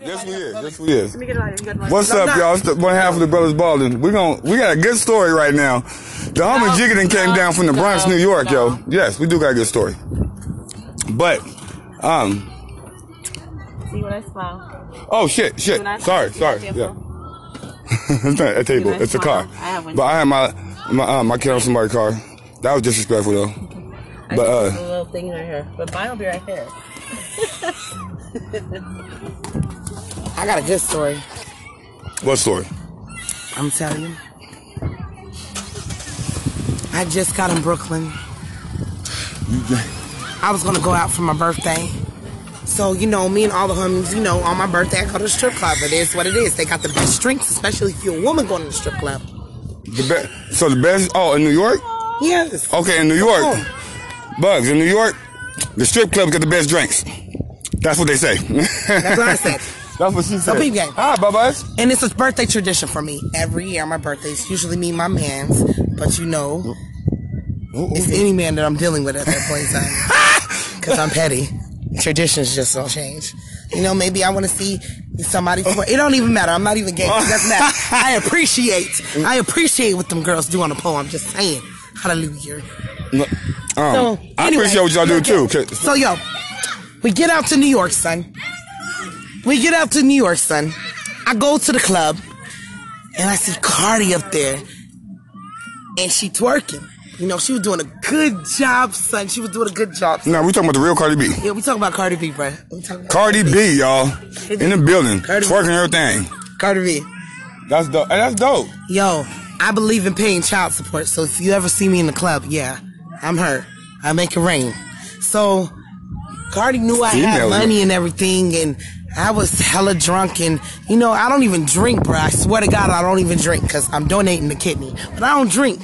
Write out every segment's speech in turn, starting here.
Yes, we is. Yes, we is. Let me get a lighter. You got. What's up, y'all? It's the one half of the Brothers Baldwin. We gon' we got a good story right now. The homie No, Jiggin came no, down from the Bronx, no, New York, yo. Yes, we do got a good story. But, um, See when I smile. oh shit, shit. Sorry, sorry. Yeah, it's not a table. It's a car. I have one. But I had my my uh, my kid on somebody's car. That was disrespectful though. But, uh, a little thing right here. but mine will be right here. I got a good story. What story? I'm telling you. I just got in Brooklyn. I was gonna go out for my birthday. So, you know, me and all the homies, you know, on my birthday I go to the strip club. It is what it is. They got the best drinks, especially if you're a woman going to the strip club. The be- so the best. Oh, in New York. Yes. Okay, in New York. Oh. Bugs in New York. The strip clubs got the best drinks. That's what they say. That's what I said. That's what she said. peep game. Hi, Bubba's. And it's a birthday tradition for me. Every year my birthday, it's usually me and my mans. But you know, it's any man that I'm dealing with at that point in time. Because I'm petty. Traditions just don't change. You know, maybe I want to see somebody. It don't even matter. I'm not even gay. It doesn't matter. I appreciate. I appreciate what them girls do on the pole. I'm just saying. Hallelujah. Um, So, I appreciate what y'all do too. 'cause- So yo, we get out to New York, son. We get out to New York, son. I go to the club and I see Cardi up there and she twerking. You know, she was doing a good job, son. She was doing a good job. Now we talking about the real Cardi B. Yeah, we talking about Cardi B, bro. We talking about Cardi B, y'all, in the building, Cardi B. twerking everything. Cardi B. That's dope. Hey, that's dope. Yo, I believe in paying child support. So if you ever see me in the club, yeah, I'm her. I make it rain. So Cardi knew I had money and everything, and I was hella drunk. And you know, I don't even drink, bro. I swear to God, I don't even drink because I'm donating the kidney, but I don't drink.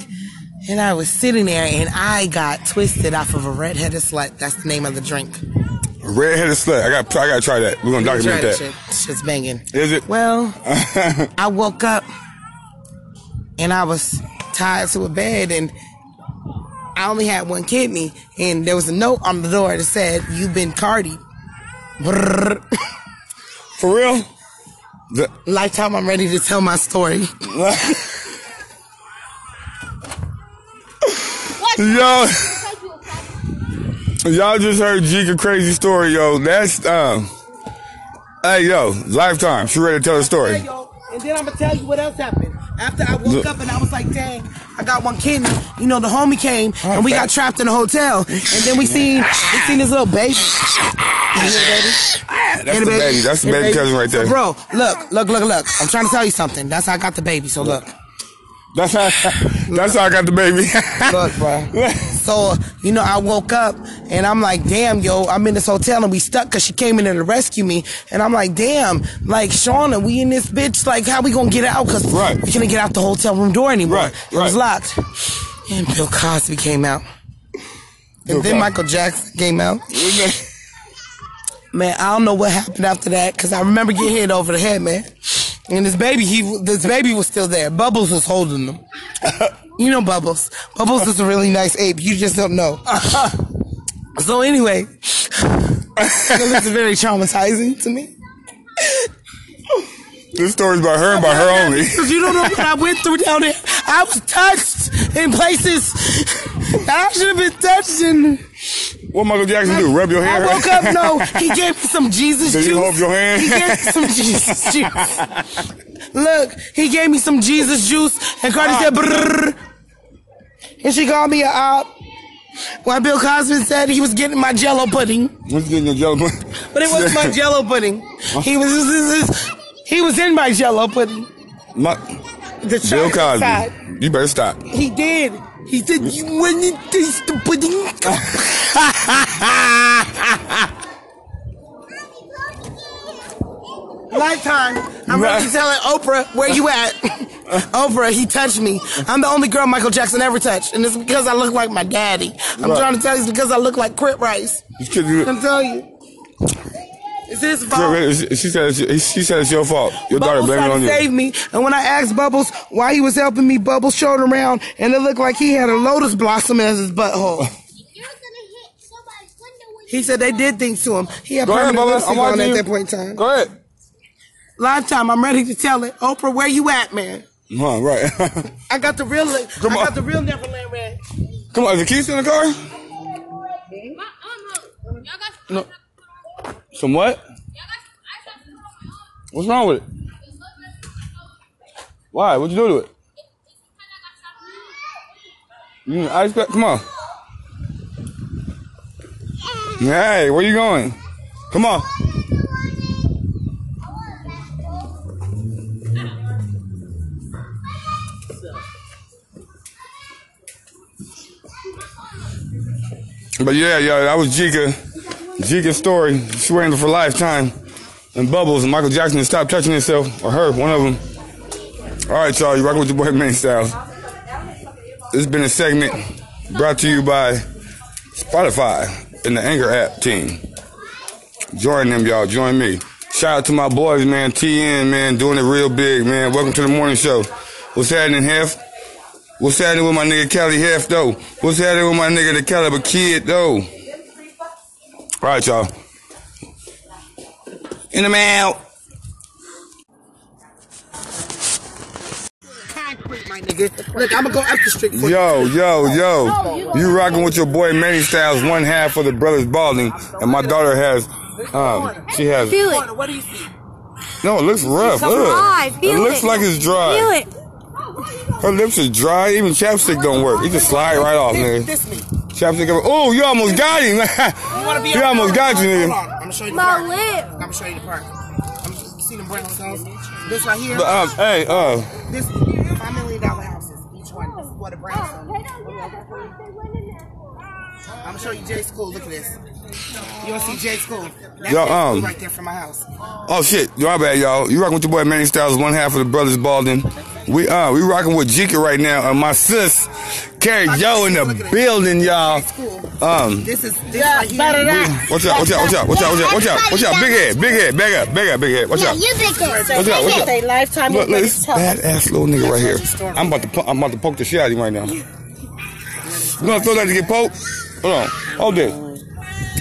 And I was sitting there, and I got twisted off of a redheaded slut. That's the name of the drink. Redheaded slut. I got. I got to try that. We're gonna document that. shit. Shit's banging. Is it? Well, I woke up and I was tied to a bed and I only had one kidney and there was a note on the door that said, You've been Cardi. For real? The- Lifetime, I'm ready to tell my story. Yo, y'all just heard Jika crazy story, yo. That's um. Hey, yo, lifetime. She ready to tell the story. And then I'm gonna tell you what else happened. After I woke up and I was like, dang, I got one kidney. You know, the homie came and we got trapped in a hotel. And then we seen we seen this little baby. You hear baby? That's the baby. That's the Hear baby cousin right there. So, bro, look, look, look, look. I'm trying to tell you something. That's how I got the baby. So look, That's how. That's how I got the baby. look, bro. So you know, I woke up and I'm like, damn, yo, I'm in this hotel and we stuck because she came in there to rescue me. And I'm like, damn, like Shauna, we in this bitch. Like, how we gonna get out? Because Right. we couldn't get out the hotel room door anymore. Right, It was locked. And Bill Cosby came out. Bill And then Cosby. Michael Jackson came out. Man, I don't know what happened after that because I remember getting hit over the head, man. And this baby, he this baby was still there. Bubbles was holding them. You know Bubbles. Bubbles is a really nice ape. You just don't know. so anyway, this is very traumatizing to me. this story's about her and about her only. Because you don't know what I went through down there. I was touched in places I should have been touched in. What Michael Jackson do? Rub your hair? I woke up, no, he gave me some Jesus Did juice. he hold your hand? He gave me some Jesus juice. Look, he gave me some Jesus juice, and Cardi said, ah. Brrr. and she called me a op. While Bill Cosby said he was getting my jello pudding, What's getting your jello? Pudding? But it wasn't my jello pudding. He was he was in my jello pudding. My, The Bill chocolate side. You better stop. He did. He said, "You want to taste the pudding?" Lifetime. I'm ready to tell it, Oprah, where you at? Oprah, he touched me. I'm the only girl Michael Jackson ever touched, and it's because I look like my daddy. I'm Right. trying to tell you, it's because I look like Crip Rice. You. I'm telling you. It's his fault. She said she said it's your fault. Your daughter Bubbles blaming it on you. save me, and when I asked Bubbles why he was helping me, Bubbles showed around, and it looked like he had a lotus blossom as his butthole. You're gonna hit somebody's window when He said they did things to him. He had Go ahead, permanent Bubba. lipstick I'm on watching at you. that point in time. Go ahead. Lifetime, I'm ready to tell it. Oprah, where you at, man? Huh, right. I got the real. Come I on. got the real Neverland red. Come on, is the keys in the car? No. Some what? What's wrong with it? Why? What'd you do to it? You need ice pack? Come on. Hey, where you going? Come on. But yeah, yeah, that was Jika. Jika's story. She waiting for lifetime. And Bubbles and Michael Jackson to stop touching himself, or her, one of them. All right, y'all, you rocking with your boy Manny Styles. This has been a segment brought to you by Spotify and the Anger app team. Join them, y'all. Join me. Shout out to my boys, man. TN, man, doing it real big, man. Welcome to the morning show. What's happening, Hef? What's happening with my nigga Kelly Hef, though? What's happening with my nigga the Caliber Kid, though? All right, y'all. In the mail. Concrete, nigga. Look, I'm gonna go up the street for you. Yo, yo, yo. You rocking with your boy Manny Styles, one half of the Brothers Balding, and my daughter has, um, she has, Feel it. What do you see? no, it looks rough. Look. dry. It looks it. like it's dry. Feel it. Her lips are dry. Even chapstick don't work. It just slide right off, man. This, this me. Chapstick. Oh, you almost got him. You wanna be he almost got you, Hold nigga. on. I'm gonna show you the My park. lip. I'm gonna show you the park. I'm you see them brownstones? This right here. But, um, hey, uh, This one. This is what a brownstone. is. I'm gonna show you J School. Look at this. You wanna see J School? That's Yo, J School um, right there from my house. Oh shit, y'all bad y'all. You rocking with your boy Manny Styles, one half of the Brothers Balding. We uh we rocking with Jika right now, and my sis Carrie Joe in the building, y'all. Um, This is this right here. watch out, watch out, watch out, watch out, watch out, watch out, watch out, big head, big head, big head, big head, big head, watch out. You big it. Watch out, watch out. Say lifetime Look, with look, this badass little nigga right here. I'm about to, po- I'm about to poke the shit out of him right now. You gonna throw that to get poked? Hold on, hold this.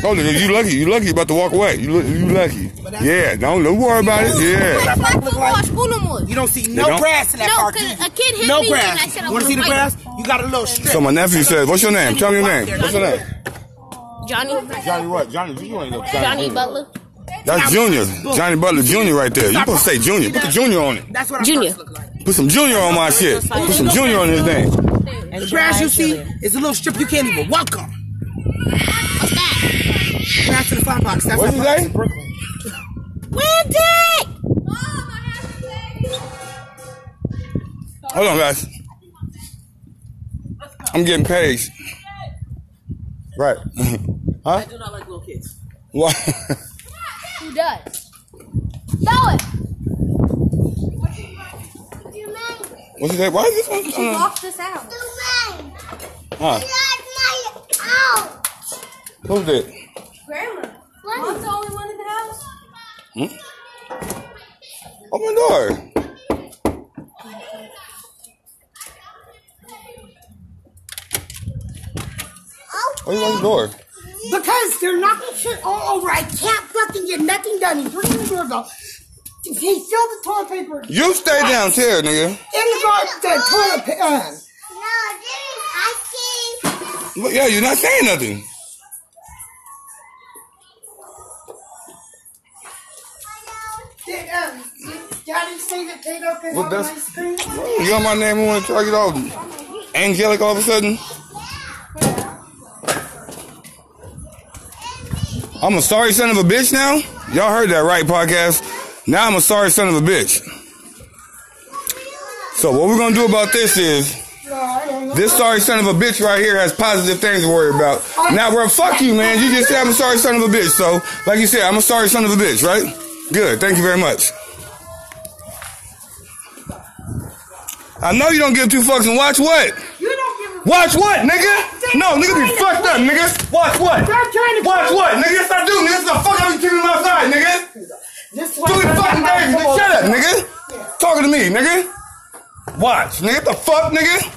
Hold it. You lucky. You lucky. You about to walk away. You, lu- you lucky. Yeah. Don't, don't worry about it. Yeah. That park look like school no more. You don't see They no don't? grass in that No, park. 'cause do you? a kid hit no me and grass. I said I you wanna see the wanna grass? You got a little strip. So my nephew says, "What's your name? Tell me your name. What's your name?" Johnny. Johnny what? Johnny. You ain't no Johnny Johnny Butler. That's Junior. Johnny Butler Junior right there. You supposed to say Junior. Put the Junior on it. That's what our Junior. like. Put some Junior on my shit. Put some Junior on his name. The grass you see is a little strip you can't even walk on. What's that? Back to the fly box. That's What'd our you say? Wendy! Hold on, guys. I'm getting paid. Right. huh? I do not like little kids. Why? Who does? Show it. What's his name? Why is this one? She Uh, locked this out. huh? Who's it? Grandma. Mom's the only one in the house. Hmm? Open the door. Why you on the door? Because they're knocking shit all over. I can't fucking get nothing done. He's ringing the doorbell. He filled the toilet paper You stay downstairs, nigga. In the gar- the toilet paper. Uh, Look, Yeah, you're not saying nothing. did, um, Daddy say that they don't get Well, on that's- ice cream? You got my name and want to try to get all angelic all of a sudden? I'm a sorry son of a bitch now? Y'all heard that right, podcast? Now I'm a sorry son of a bitch. So what we're gonna do about this is this sorry son of a bitch right here has positive things to worry about. Now, bro, fuck you, man. You just said I'm a sorry son of a bitch. So, like you said, I'm a sorry son of a bitch, right? Good. Thank you very much. I know you don't give two fucks and watch what? You don't give a Watch what, nigga? No, nigga be fucked up, nigga. Watch what? Stop trying to- Watch what, nigga? Yes, I do, nigga. This is the fuck I be keeping him outside, nigga. This Do it fucking baby. Nigga, shut up, nigga. Talking to me, nigga. Watch, nigga. The fuck, nigga?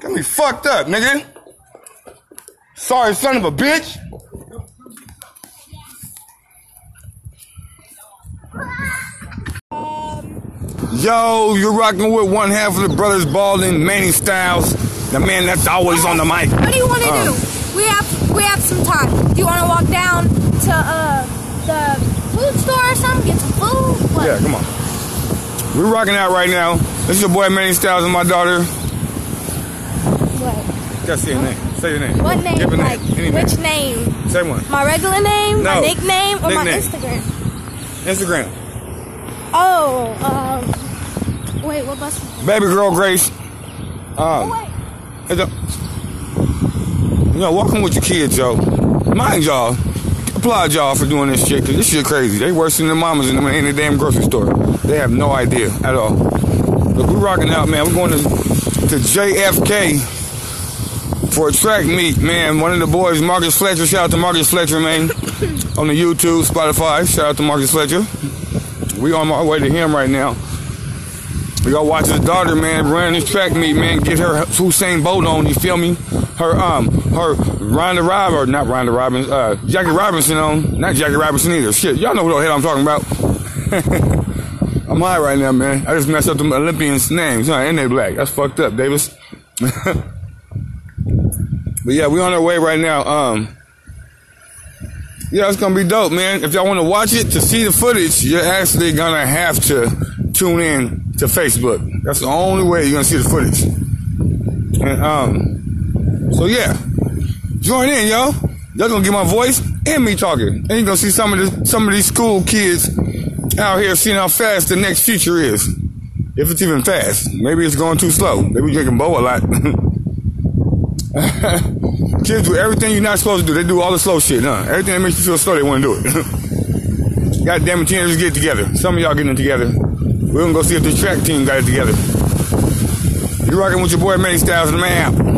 Got me fucked up, nigga. Sorry, son of a bitch. Yo, you're rocking with one half of the brothers Balding, Manny Styles, the man that's always on the mic. What do you want to Um, do? We have we have some time. Do you want to walk down to uh the food store or something? Get some food? What? Yeah, come on. We're rocking out right now. This is your boy Manny Styles and my daughter. What? Gotta say your name. Say your name. What name? Give a Like Any which name. name? Say one. My regular name? No. My nickname? Or my Nickname. Instagram? Instagram. Oh, um, wait, what bus? Baby girl Grace. Oh, Um, wait. a- you know, walking with your kids, yo. Mind y'all. Applaud y'all for doing this shit, cause this shit crazy. They worse than the mamas in the, in the damn grocery store. They have no idea at all. But we rocking out, man. We're going to, to JFK for a track meet, man. One of the boys, Marcus Fletcher. Shout out to Marcus Fletcher, man. on the YouTube, Spotify. Shout out to Marcus Fletcher. We on our way to him right now. We gotta watch his daughter, man, run this track meet, man. Get her Hussein Bolt on. You feel me? Her um, her Rhonda Rob or not Rhonda Robbins, uh, Jackie Robinson on. Not Jackie Robinson either. Shit, y'all know who the hell I'm talking about. I'm high right now, man. I just messed up the Olympians' names. Huh? And they black. That's fucked up, Davis. but yeah, we on our way right now. Um, yeah, it's gonna be dope, man. If y'all want to watch it to see the footage, you're actually gonna have to tune in to Facebook. That's the only way you're gonna see the footage. And um, so yeah, join in, yo. Y'all gonna get my voice and me talking, and you're gonna see some of the some of these school kids out here seeing how fast the next future is. If it's even fast, maybe it's going too slow. They be drinking Bo a lot. Kids do everything you're not supposed to do. They do all the slow shit, huh? Everything that makes you feel slow, they want to do it. God damn it, teenagers get together. Some of y'all getting together. We're gonna go see if the track team got it together. You rocking with your boy Manny Styles and the man.